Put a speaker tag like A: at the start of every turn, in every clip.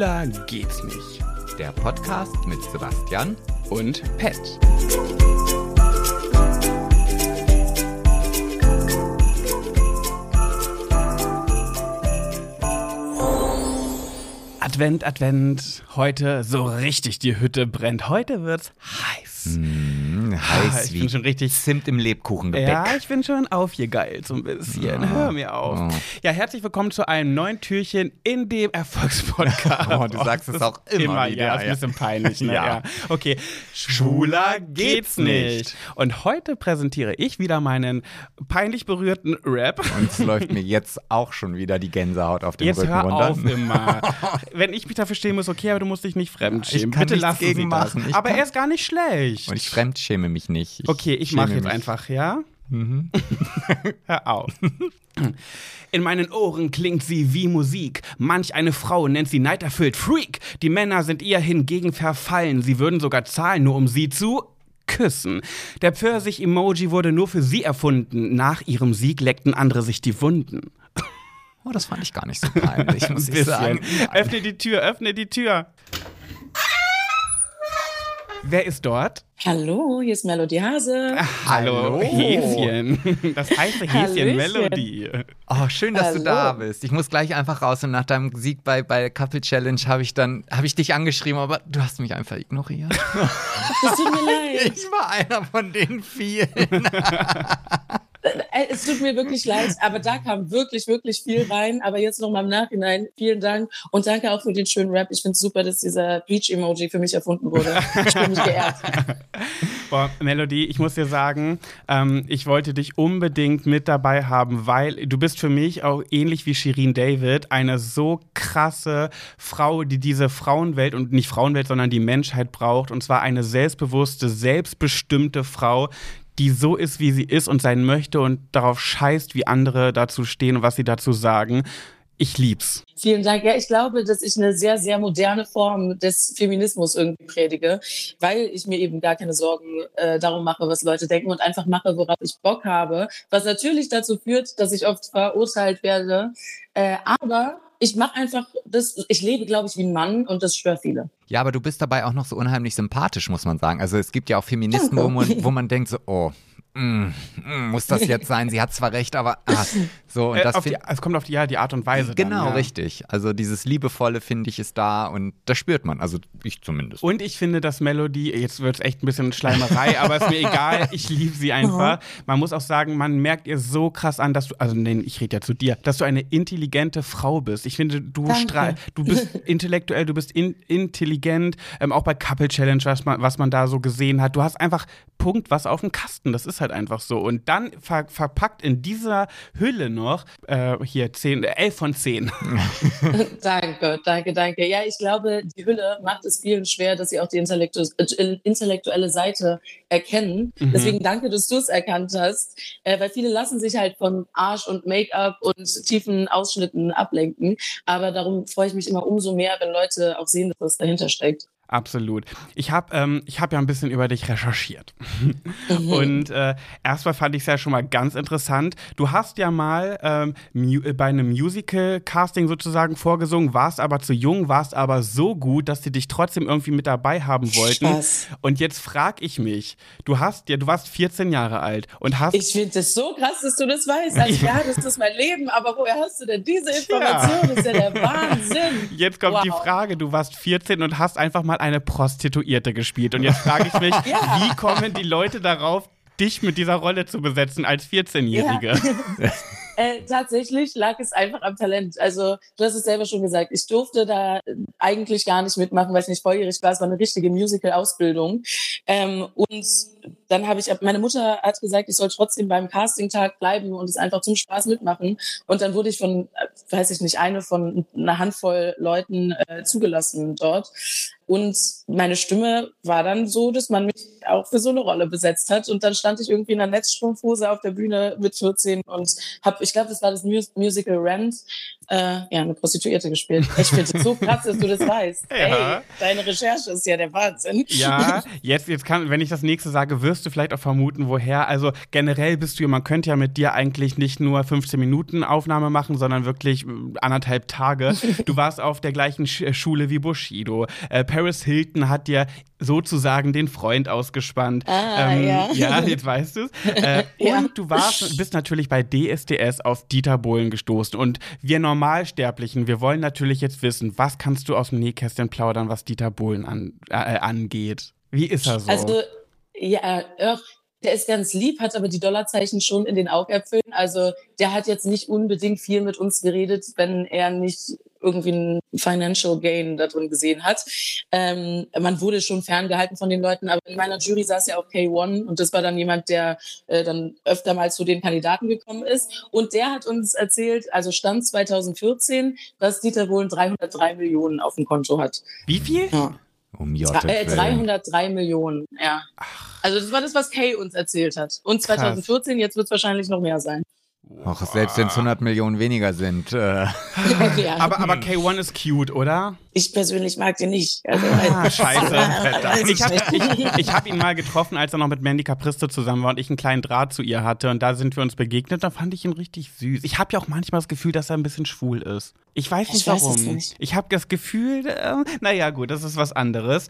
A: Schwuler geht's nicht.
B: Der Podcast mit Sebastian
A: Und Pet. Advent, Advent. Heute so richtig die Hütte brennt. Heute wird's heiß.
B: mm, heiß
A: ich
B: wie
A: bin schon richtig
B: Zimt im Lebkuchengebäck.
A: Ja, ich bin schon aufgegeilt so ein bisschen. Hör mir auf.
B: Oh.
A: Ja, herzlich willkommen zu einem neuen Türchen in dem Erfolgspodcast.
B: Oh, du sagst es auch immer wieder,
A: Ja, ist ein
B: ja.
A: bisschen peinlich. Ne?
B: Ja.
A: ja. Okay, schwuler geht's nicht. Und heute präsentiere ich wieder meinen peinlich berührten Rap.
B: Und es läuft mir jetzt auch schon wieder die Gänsehaut auf dem
A: Jetzt
B: Rücken
A: hör
B: runter.
A: auf immer. Wenn ich mich dafür stehen muss, okay, aber du musst dich nicht fremdschämen.
B: Ich kann
A: Bitte lassen
B: gegen machen. Ich
A: Aber er ist gar nicht schlecht.
B: Und ich fremdschäme mich nicht. Ich
A: Okay, ich mache jetzt
B: mich.
A: einfach, ja?
B: Mhm.
A: Hör auf. In meinen Ohren klingt sie wie Musik. Manch eine Frau nennt sie neiderfüllt Freak. Die Männer sind ihr hingegen verfallen. Sie würden sogar zahlen, nur um sie zu küssen. Der Pfirsich-Emoji wurde nur für sie erfunden. Nach ihrem Sieg leckten andere sich die Wunden.
B: Oh, das fand ich gar nicht so peinlich, muss ich sagen.
A: Öffne die Tür, öffne die Tür. Wer ist dort?
C: Hallo, hier ist Melody Hase.
B: Hallo.
A: Häschen. Das heiße Häschen. Melodie.
B: Oh, schön, dass du
C: Hallo.
B: da bist. Ich muss gleich einfach raus und nach deinem Sieg bei, bei Couple Challenge habe ich dann, habe ich dich angeschrieben, aber du hast mich einfach ignoriert.
C: Es tut mir leid.
B: Ich war einer von den vielen.
C: Äh, Es tut mir wirklich leid, aber da kam wirklich, wirklich viel rein. Aber jetzt nochmal im Nachhinein, vielen Dank. Und danke auch für den schönen Rap. Ich finde es super, dass dieser Beach-Emoji für mich erfunden wurde. Ich bin mich geehrt.
A: Boah, Melody, ich muss dir sagen, ähm, ich wollte dich unbedingt mit dabei haben, weil du bist für mich auch ähnlich wie Shirin David eine so krasse Frau, die diese Frauenwelt und nicht Frauenwelt, sondern die Menschheit braucht. Und zwar eine selbstbewusste, selbstbestimmte Frau, die so ist, wie sie ist und sein möchte und darauf scheißt, wie andere dazu stehen und was sie dazu sagen. Ich lieb's.
C: Vielen Dank. Ja, ich glaube, dass ich eine sehr, sehr moderne Form des Feminismus irgendwie predige, weil ich mir eben gar keine Sorgen äh, darum mache, was Leute denken und einfach mache, worauf ich Bock habe. Was natürlich dazu führt, dass ich oft verurteilt werde. Äh, aber ich mache einfach das, ich lebe, glaube ich, wie ein Mann und das stört viele.
B: Ja, aber du bist dabei auch noch so unheimlich sympathisch, muss man sagen. Also es gibt ja auch Feministen, wo man, wo man denkt so, oh, mm, mm, muss das jetzt sein? Sie hat zwar recht, aber ah, so und
A: Äh,
B: das
A: die, es kommt auf die, ja, die Art und Weise.
B: Genau,
A: dann, ja.
B: richtig. Also dieses Liebevolle, finde ich, ist da und das spürt man. Also ich zumindest.
A: Und ich finde, dass Melody, jetzt wird es echt ein bisschen Schleimerei, aber ist mir egal, ich liebe sie einfach. Man muss auch sagen, man merkt ihr so krass an, dass du, also nee, ich rede ja zu dir, dass du eine intelligente Frau bist. Ich finde, du strahl, du bist intellektuell, du bist in, intelligent, ähm, auch bei Couple Challenge, was man, was man da so gesehen hat. Du hast einfach Punkt was auf dem Kasten, das ist halt einfach so. Und dann ver verpackt in dieser Hülle noch, äh, hier 10, äh, 11 von 10.
C: Danke, danke, danke. Ja, ich glaube, die Hülle macht es vielen schwer, dass sie auch die intellektu äh, intellektuelle Seite erkennen.
A: Mhm.
C: Deswegen danke, dass du es erkannt hast, äh, weil viele lassen sich halt von Arsch und Make-up und tiefen Ausschnitten ablenken. Aber darum freue ich mich immer umso mehr, wenn Leute auch sehen, dass das dahinter steckt.
A: Absolut. Ich habe ähm, ich hab ja ein bisschen über dich recherchiert.
C: Mhm.
A: Und äh, erstmal fand ich es ja schon mal ganz interessant. Du hast ja mal ähm, äh, bei einem Musical-Casting sozusagen vorgesungen, warst aber zu jung, warst aber so gut, dass sie dich trotzdem irgendwie mit dabei haben wollten.
C: Spaß.
A: Und jetzt frag ich mich, du hast ja, du warst 14 Jahre alt und hast
C: Ich finde das so krass, dass du das weißt. Also, ja, das ist mein Leben, aber woher hast du denn diese Information? Das ist ja der Wahnsinn.
A: Jetzt kommt die
C: Wow.
A: Frage, du warst 14 und hast einfach mal eine Prostituierte gespielt. Und jetzt frage ich mich,
C: Ja.
A: wie kommen die Leute darauf, dich mit dieser Rolle zu besetzen als 14-Jährige?
C: Äh, tatsächlich lag es einfach am Talent. Also du hast es selber schon gesagt, ich durfte da äh, eigentlich gar nicht mitmachen, weil ich nicht volljährig war. Es war eine richtige Musical-Ausbildung. Ähm, und dann habe ich, meine Mutter hat gesagt, ich soll trotzdem beim Castingtag bleiben und es einfach zum Spaß mitmachen. Und dann wurde ich von, äh, weiß ich nicht, eine von einer Handvoll Leuten äh, zugelassen dort. Und meine Stimme war dann so, dass man mich auch für so eine Rolle besetzt hat. Und dann stand ich irgendwie in einer Netzstrumpfhose auf der Bühne mit 14 und habe, ich glaube, das war das Mus Musical Rent, äh, ja, eine Prostituierte gespielt. Ich finde es so krass, dass du das weißt.
A: Ja.
C: Ey, deine Recherche ist ja der Wahnsinn.
A: Ja, jetzt, jetzt kann, wenn ich das nächste sage, wirst du vielleicht auch vermuten, woher. Also generell bist du, man könnte ja mit dir eigentlich nicht nur 15 Minuten Aufnahme machen, sondern wirklich äh, anderthalb Tage. Du warst auf der gleichen Sch Schule wie Bushido. Äh, Paris Hilton hat dir sozusagen den Freund ausgespannt.
C: Ah, ähm, ja.
A: ja, jetzt weißt du es. Äh, ja. Und du warst, bist natürlich bei DSDS auf Dieter Bohlen gestoßen. Und wir Normalsterblichen, wir wollen natürlich jetzt wissen, was kannst du aus dem Nähkästchen plaudern, was Dieter Bohlen an, äh, angeht? Wie ist er so?
C: Also, ja, der ist ganz lieb, hat aber die Dollarzeichen schon in den Augäpfeln. Also der hat jetzt nicht unbedingt viel mit uns geredet, wenn er nicht irgendwie einen Financial Gain da drin gesehen hat. Ähm, man wurde schon ferngehalten von den Leuten, aber in meiner Jury saß ja auch K1 und das war dann jemand, der äh, dann öfter mal zu den Kandidaten gekommen ist. Und der hat uns erzählt, also Stand 2014, dass Dieter Bohlen 303 Millionen auf dem Konto hat.
A: Wie viel?
C: Ja.
B: Um
C: äh, 303 Millionen, ja. Ach. Also das war das, was Kay uns erzählt hat. Und 2014, Krass. jetzt wird es wahrscheinlich noch mehr sein.
B: Ach, selbst wenn es 100 Millionen weniger sind. Äh.
A: ja. aber, aber K1 ist cute, oder?
C: Ich persönlich mag den nicht. Also,
A: ah, scheiße. ich habe ich, ich hab ihn mal getroffen, als er noch mit Mandy Capristo zusammen war und ich einen kleinen Draht zu ihr hatte. Und da sind wir uns begegnet. Da fand ich ihn richtig süß. Ich habe ja auch manchmal das Gefühl, dass er ein bisschen schwul ist. Ich weiß nicht ich warum. Weiß nicht. Ich habe das Gefühl, äh, naja, gut, das ist was anderes.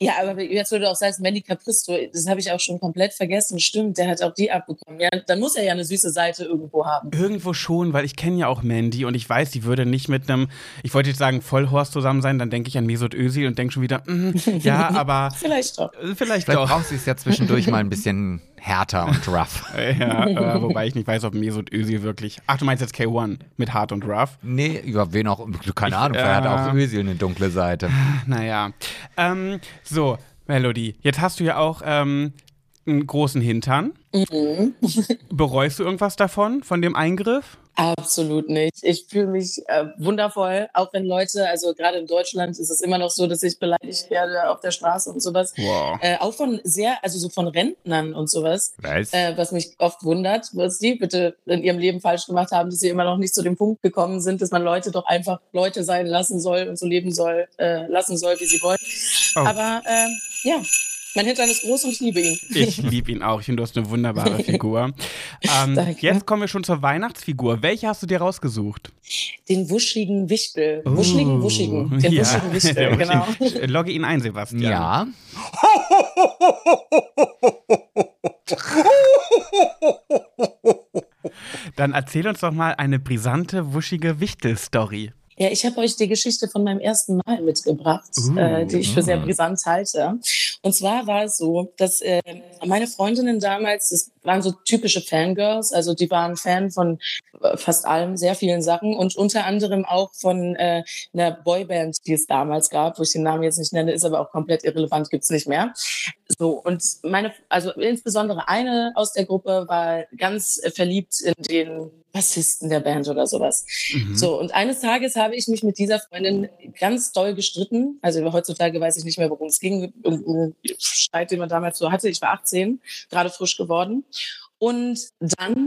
C: Ja, aber jetzt, wo du auch sagst, Manny Capristo, das habe ich auch schon komplett vergessen. Stimmt, der hat auch die abbekommen. Ja, dann muss er ja eine süße Seite irgendwo haben.
A: Irgendwo schon, weil ich kenne ja auch Mandy und ich weiß, sie würde nicht mit einem, ich wollte jetzt sagen, Vollhorst zusammen sein, dann denke ich an Mesut Özil und denke schon wieder, mm, ja, aber.
C: vielleicht doch.
A: Vielleicht, vielleicht doch.
B: braucht sie es ja zwischendurch mal ein bisschen härter und rough.
A: ja, äh, wobei ich nicht weiß, ob Mesut Özil wirklich. Ach, du meinst jetzt K1 mit hart und rough?
B: Nee, über wen auch, keine Ahnung, vielleicht äh, hat auch Özil eine dunkle Seite.
A: Naja. Ähm, so, Melody, jetzt hast du ja auch ähm, einen großen Hintern. Mhm. Bereust du irgendwas davon, von dem Eingriff?
C: Absolut nicht. Ich fühle mich äh, wundervoll, auch wenn Leute, also gerade in Deutschland ist es immer noch so, dass ich beleidigt werde auf der Straße und sowas. Wow. Äh, auch von sehr, also so von Rentnern und sowas.
A: Was?
C: Äh, was mich oft wundert, was die bitte in ihrem Leben falsch gemacht haben, dass sie immer noch nicht zu dem Punkt gekommen sind, dass man Leute doch einfach Leute sein lassen soll und so leben soll, äh, lassen soll, wie sie wollen. Oh. Aber äh, ja, mein Hintern ist groß und ich liebe ihn.
A: Ich liebe ihn auch. Ich finde, du hast eine wunderbare Figur. Ähm, jetzt kommen wir schon zur Weihnachtsfigur. Welche hast du dir rausgesucht?
C: Den wuschigen Wichtel. Uh, wuschigen, wuschigen. Den
A: ja, wuschigen Wichtel, genau. Logge ihn ein, Sebastian.
B: Ja.
A: Dann erzähl uns doch mal eine brisante, wuschige Wichtel-Story.
C: Ja, ich habe euch die Geschichte von meinem ersten Mal mitgebracht, uh, äh, die ich für sehr brisant halte. Und zwar war es so, dass äh, meine Freundinnen damals, das waren so typische Fangirls, also die waren Fan von äh, fast allem, sehr vielen Sachen und unter anderem auch von äh, einer Boyband, die es damals gab, wo ich den Namen jetzt nicht nenne, ist aber auch komplett irrelevant, gibt's nicht mehr. So und meine, also insbesondere eine aus der Gruppe war ganz verliebt in den Bassisten der Band oder sowas. Mhm. So, und eines Tages habe ich mich mit dieser Freundin ganz doll gestritten. Also heutzutage weiß ich nicht mehr, worum es ging. Irgendein Streit, den man damals so hatte. Ich war 18, gerade frisch geworden. Und dann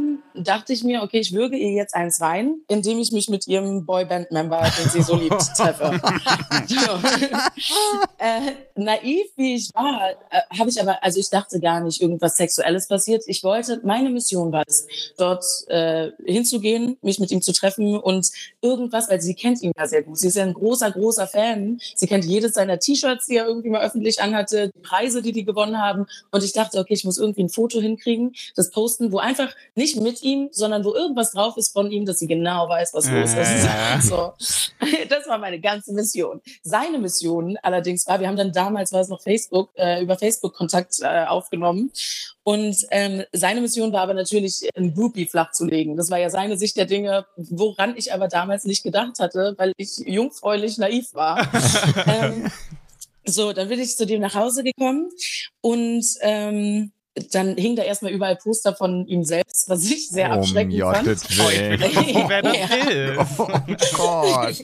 C: dachte ich mir, okay, ich würge ihr jetzt eins rein, indem ich mich mit ihrem Boyband-Member, den sie so liebt, treffe. äh, naiv wie ich war, äh, habe ich aber, also ich dachte gar nicht, irgendwas Sexuelles passiert. Ich wollte, meine Mission war es, dort äh, hinzugehen, mich mit ihm zu treffen und irgendwas, weil sie kennt ihn ja sehr gut. Sie ist ja ein großer, großer Fan. Sie kennt jedes seiner T-Shirts, die er irgendwie mal öffentlich anhatte, die Preise, die die gewonnen haben. Und ich dachte, okay, ich muss irgendwie ein Foto hinkriegen, das posten posten, wo einfach nicht mit ihm, sondern wo irgendwas drauf ist von ihm, dass sie genau weiß, was los ist. Ja. So. Das war meine ganze Mission. Seine Mission allerdings war, wir haben dann damals, war es noch Facebook, äh, über Facebook Kontakt äh, aufgenommen. Und ähm, seine Mission war aber natürlich, ein Groupie flach zu legen. Das war ja seine Sicht der Dinge, woran ich aber damals nicht gedacht hatte, weil ich jungfräulich naiv war. ähm, so, dann bin ich zu dem nach Hause gekommen und ähm, dann hing da erstmal überall Poster von ihm selbst, was ich sehr oh, abschreckend
B: Gott,
C: fand.
B: Oh, ich
A: wer das will.
B: Oh Gott.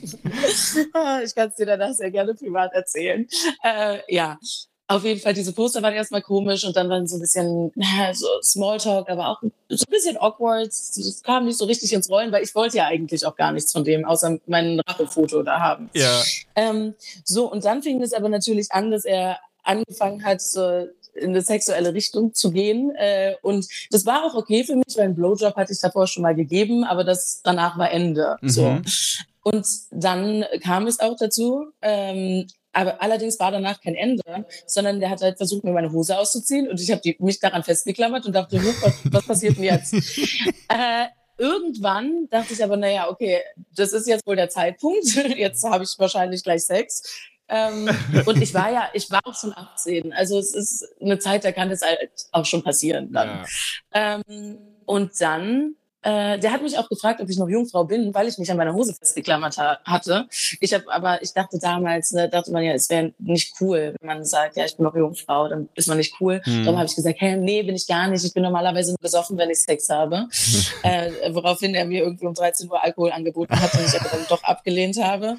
C: Ah, ich kann es dir danach sehr gerne privat erzählen. Äh, ja, auf jeden Fall, diese Poster waren erstmal komisch und dann waren so ein bisschen so Smalltalk, aber auch so ein bisschen awkward. Es kam nicht so richtig ins Rollen, weil ich wollte ja eigentlich auch gar nichts von dem, außer mein Rachefoto da haben.
A: Ja.
C: Ähm, so, und dann fing es aber natürlich an, dass er angefangen hat, so in eine sexuelle Richtung zu gehen. Äh, und das war auch okay für mich, weil einen Blowjob hatte ich davor schon mal gegeben, aber das danach war Ende.
A: Mhm.
C: So. Und dann kam es auch dazu. Ähm, aber allerdings war danach kein Ende, sondern der hat halt versucht, mir meine Hose auszuziehen und ich habe mich daran festgeklammert und dachte, "Huch, was, was passiert denn jetzt? äh, irgendwann dachte ich aber, naja, okay, das ist jetzt wohl der Zeitpunkt. Jetzt habe ich wahrscheinlich gleich Sex. Ähm, und ich war ja, ich war auch schon 18. Also es ist eine Zeit, da kann das halt auch schon passieren dann.
A: Ja.
C: Ähm, und dann, äh, der hat mich auch gefragt, ob ich noch Jungfrau bin, weil ich mich an meiner Hose festgeklammert ha hatte. Ich habe, aber ich dachte damals, ne, dachte man ja, es wäre nicht cool, wenn man sagt, ja, ich bin noch Jungfrau, dann ist man nicht cool.
A: Hm.
C: Darum habe ich gesagt, hey, nee, bin ich gar nicht. Ich bin normalerweise nur besoffen, wenn ich Sex habe. äh, woraufhin er mir irgendwie um 13 Uhr Alkohol angeboten hat und ich aber dann doch abgelehnt habe.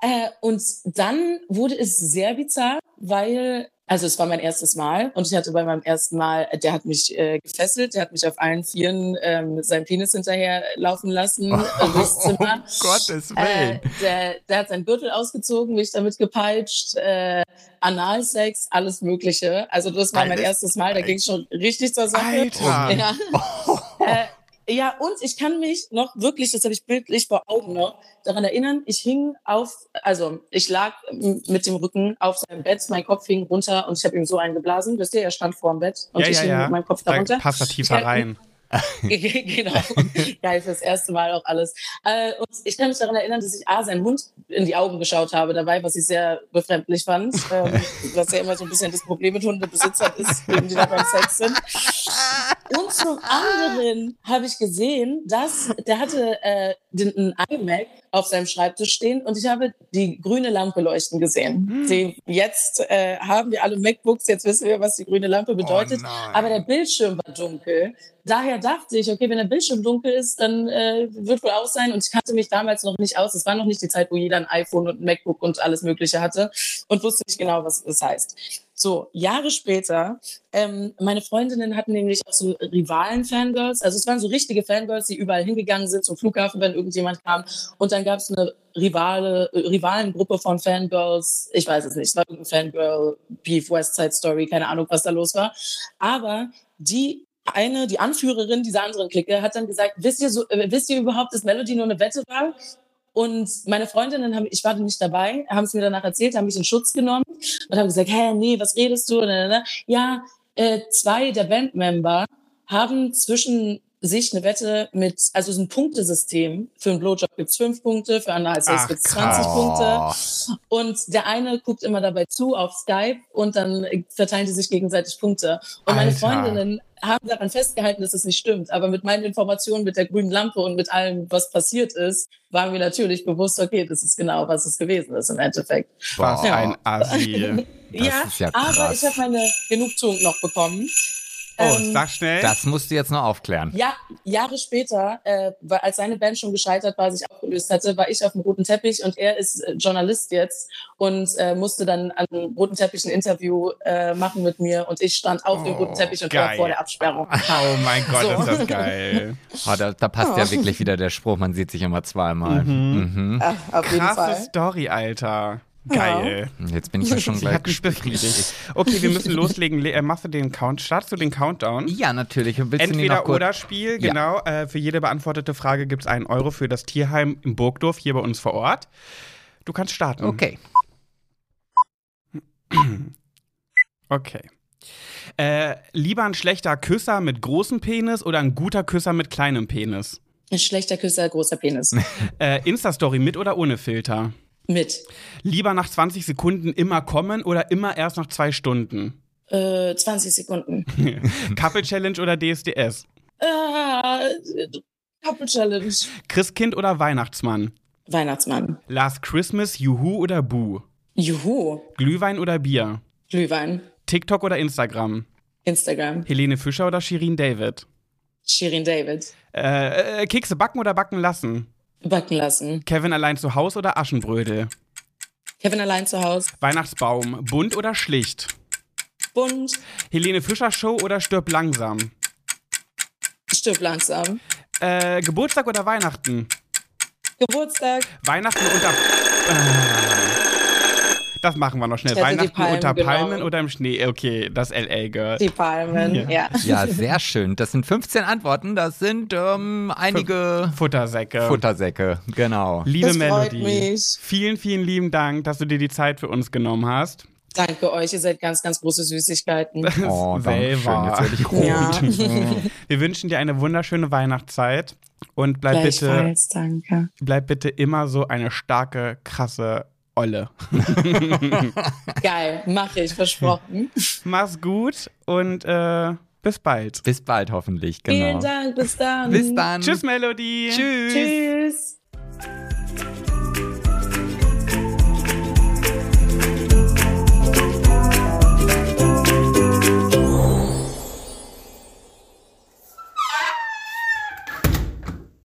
C: Äh, und dann wurde es sehr bizarr, weil, also es war mein erstes Mal und ich hatte bei meinem ersten Mal, der hat mich äh, gefesselt, der hat mich auf allen Vieren ähm, seinen Penis hinterher laufen lassen äh, durchs Zimmer.
B: Oh, Gottes
C: Äh,
B: Willen.
C: der, der hat seinen Gürtel ausgezogen, mich damit gepeitscht, äh, Analsex, alles Mögliche. Also das war mein
B: Alles-
C: erstes Mal, da ging schon richtig zur Sache.
A: Alter.
C: Ja. äh, ja, und ich kann mich noch wirklich, das habe ich bildlich vor Augen noch, daran erinnern, ich hing auf, also ich lag mit dem Rücken auf seinem Bett, mein Kopf hing runter und ich habe ihm so eingeblasen. Wisst ihr, er stand vor dem Bett und
A: Ja,
C: ich
A: ja,
C: hing
A: ja.
C: mit meinem Kopf
A: Da
C: darunter.
A: passt er tiefer rein.
C: genau. Geil, fürs erste Mal auch alles. Äh, und ich kann mich daran erinnern, dass ich A, seinen Hund in die Augen geschaut habe dabei, was ich sehr befremdlich fand. Ähm, was ja immer so ein bisschen das Problem mit Hundebesitzern ist, wenn die da beim Sex sind. Und zum anderen habe ich gesehen, dass der hatte äh, den, ein iMac auf seinem Schreibtisch stehen und ich habe die grüne Lampe leuchten gesehen. Die, jetzt äh, haben wir alle MacBooks, jetzt wissen wir, was die grüne Lampe bedeutet.
B: Oh
C: aber der Bildschirm war dunkel. Daher dachte ich, okay, wenn der Bildschirm dunkel ist, dann äh, wird wohl aus sein. Und ich kannte mich damals noch nicht aus. Es war noch nicht die Zeit, wo jeder ein iPhone und ein MacBook und alles Mögliche hatte und wusste nicht genau, was das heißt. So, Jahre später, ähm, meine Freundinnen hatten nämlich auch so Rivalen-Fangirls. Also es waren so richtige Fangirls, die überall hingegangen sind zum Flughafen, wenn irgendjemand kam. Und dann gab es eine Rivale, äh, Rivalengruppe von Fangirls. Ich weiß es nicht, es war irgendein Fangirl, Beef, West Side Story, keine Ahnung, was da los war. Aber die eine, die Anführerin dieser anderen Clique, hat dann gesagt, wisst ihr, so, äh, wisst ihr überhaupt, dass Melody nur eine Wette war? Und meine Freundinnen haben, ich war nicht dabei, haben es mir danach erzählt, haben mich in Schutz genommen und haben gesagt, hä, nee, was redest du? Ja, äh, zwei der Bandmember haben zwischen sich eine Wette mit, also so ein Punktesystem. Für einen Blowjob gibt's fünf Punkte, für Analsex
A: Ach,
C: gibt's
A: krass.
C: 20 Punkte. Und der eine guckt immer dabei zu auf Skype und dann verteilen die sich gegenseitig Punkte. Und meine
A: Alter.
C: Freundinnen haben daran festgehalten, dass es nicht stimmt. Aber mit meinen Informationen, mit der grünen Lampe und mit allem, was passiert ist, waren wir natürlich bewusst, okay, das ist genau, was es gewesen ist im Endeffekt.
A: Was
B: Boah.
A: ein.
B: Das
C: ja,
B: ja
C: aber ich habe meine Genugtuung noch bekommen.
A: Oh,
C: Ähm,
A: sag schnell.
B: Das musst du jetzt noch aufklären.
C: ja, Jahre später, äh, weil als seine Band schon gescheitert war, sich aufgelöst hatte, war ich auf dem roten Teppich und er ist äh, Journalist jetzt und äh, musste dann an dem roten Teppich ein Interview äh, machen mit mir und ich stand auf dem
A: Oh,
C: roten Teppich und war
A: geil.
C: vor der Absperrung.
A: Oh mein Gott,
C: So.
A: ist das geil.
B: Oh, da, da passt ja wirklich wieder der Spruch, man sieht sich immer zweimal. Mhm.
C: Ach, auf jeden
A: Krasse
C: Fall.
A: Story, Alter. Geil.
B: Jetzt bin ich ja schon gleich
A: befriedigt. Okay, wir müssen loslegen. Le- äh, Machst du den Count? Startest du den Countdown?
B: Ja, natürlich.
A: Entweder oder Spiel,
B: Ja.
A: genau. Äh, für jede beantwortete Frage gibt es einen Euro für das Tierheim im Burgdorf, hier bei uns vor Ort. Du kannst starten.
B: Okay.
A: Okay. Äh, lieber ein schlechter Küsser mit großem Penis oder ein guter Küsser mit kleinem Penis?
C: Ein schlechter Küsser, großer Penis.
A: Äh, Insta-Story mit oder ohne Filter?
C: Mit.
A: Lieber nach 20 Sekunden immer kommen oder immer erst nach zwei Stunden?
C: Äh, 20 Sekunden.
A: Couple Challenge oder DSDS?
C: Äh, Couple Challenge.
A: Christkind oder Weihnachtsmann?
C: Weihnachtsmann.
A: Last Christmas, Juhu oder Boo?
C: Juhu.
A: Glühwein oder Bier?
C: Glühwein.
A: TikTok oder Instagram?
C: Instagram.
A: Helene Fischer oder Shirin David?
C: Shirin David.
A: Äh, äh, Kekse backen oder backen lassen?
C: Backen lassen.
A: Kevin allein zu Haus oder Aschenbrödel?
C: Kevin allein zu Hause.
A: Weihnachtsbaum, bunt oder schlicht?
C: Bunt.
A: Helene Fischer Show oder stirb langsam?
C: Stirb langsam.
A: Äh, Geburtstag oder Weihnachten?
C: Geburtstag.
A: Weihnachten unter. Äh. Das machen wir noch schnell.
C: Die
A: Weihnachten
C: Palmen
A: unter Palmen
C: genommen.
A: oder im Schnee? Okay, das LA-Girl.
C: Die Palmen,
A: Ja.
C: ja.
B: Ja, sehr schön. Das sind 15 Antworten. Das sind ähm, einige
A: Futtersäcke.
B: Futtersäcke. Genau.
A: Liebe
C: Das freut
A: Melody,
C: mich.
A: vielen, vielen lieben Dank, dass du dir die Zeit für uns genommen hast.
C: Danke euch, ihr seid ganz, ganz große Süßigkeiten.
B: Oh, danke schön.
A: Selber.
B: Jetzt werde ich rot.
C: Ja.
A: Wir wünschen dir eine wunderschöne Weihnachtszeit und bleib bitte,
C: danke.
A: bleib bitte immer so eine starke, krasse Olle.
C: Geil, mache ich, versprochen.
A: Mach's gut und äh, bis bald.
B: Bis bald hoffentlich. Genau.
C: Vielen Dank, bis dann.
B: Bis dann.
A: Tschüss, Melody.
B: Tschüss.
C: Tschüss.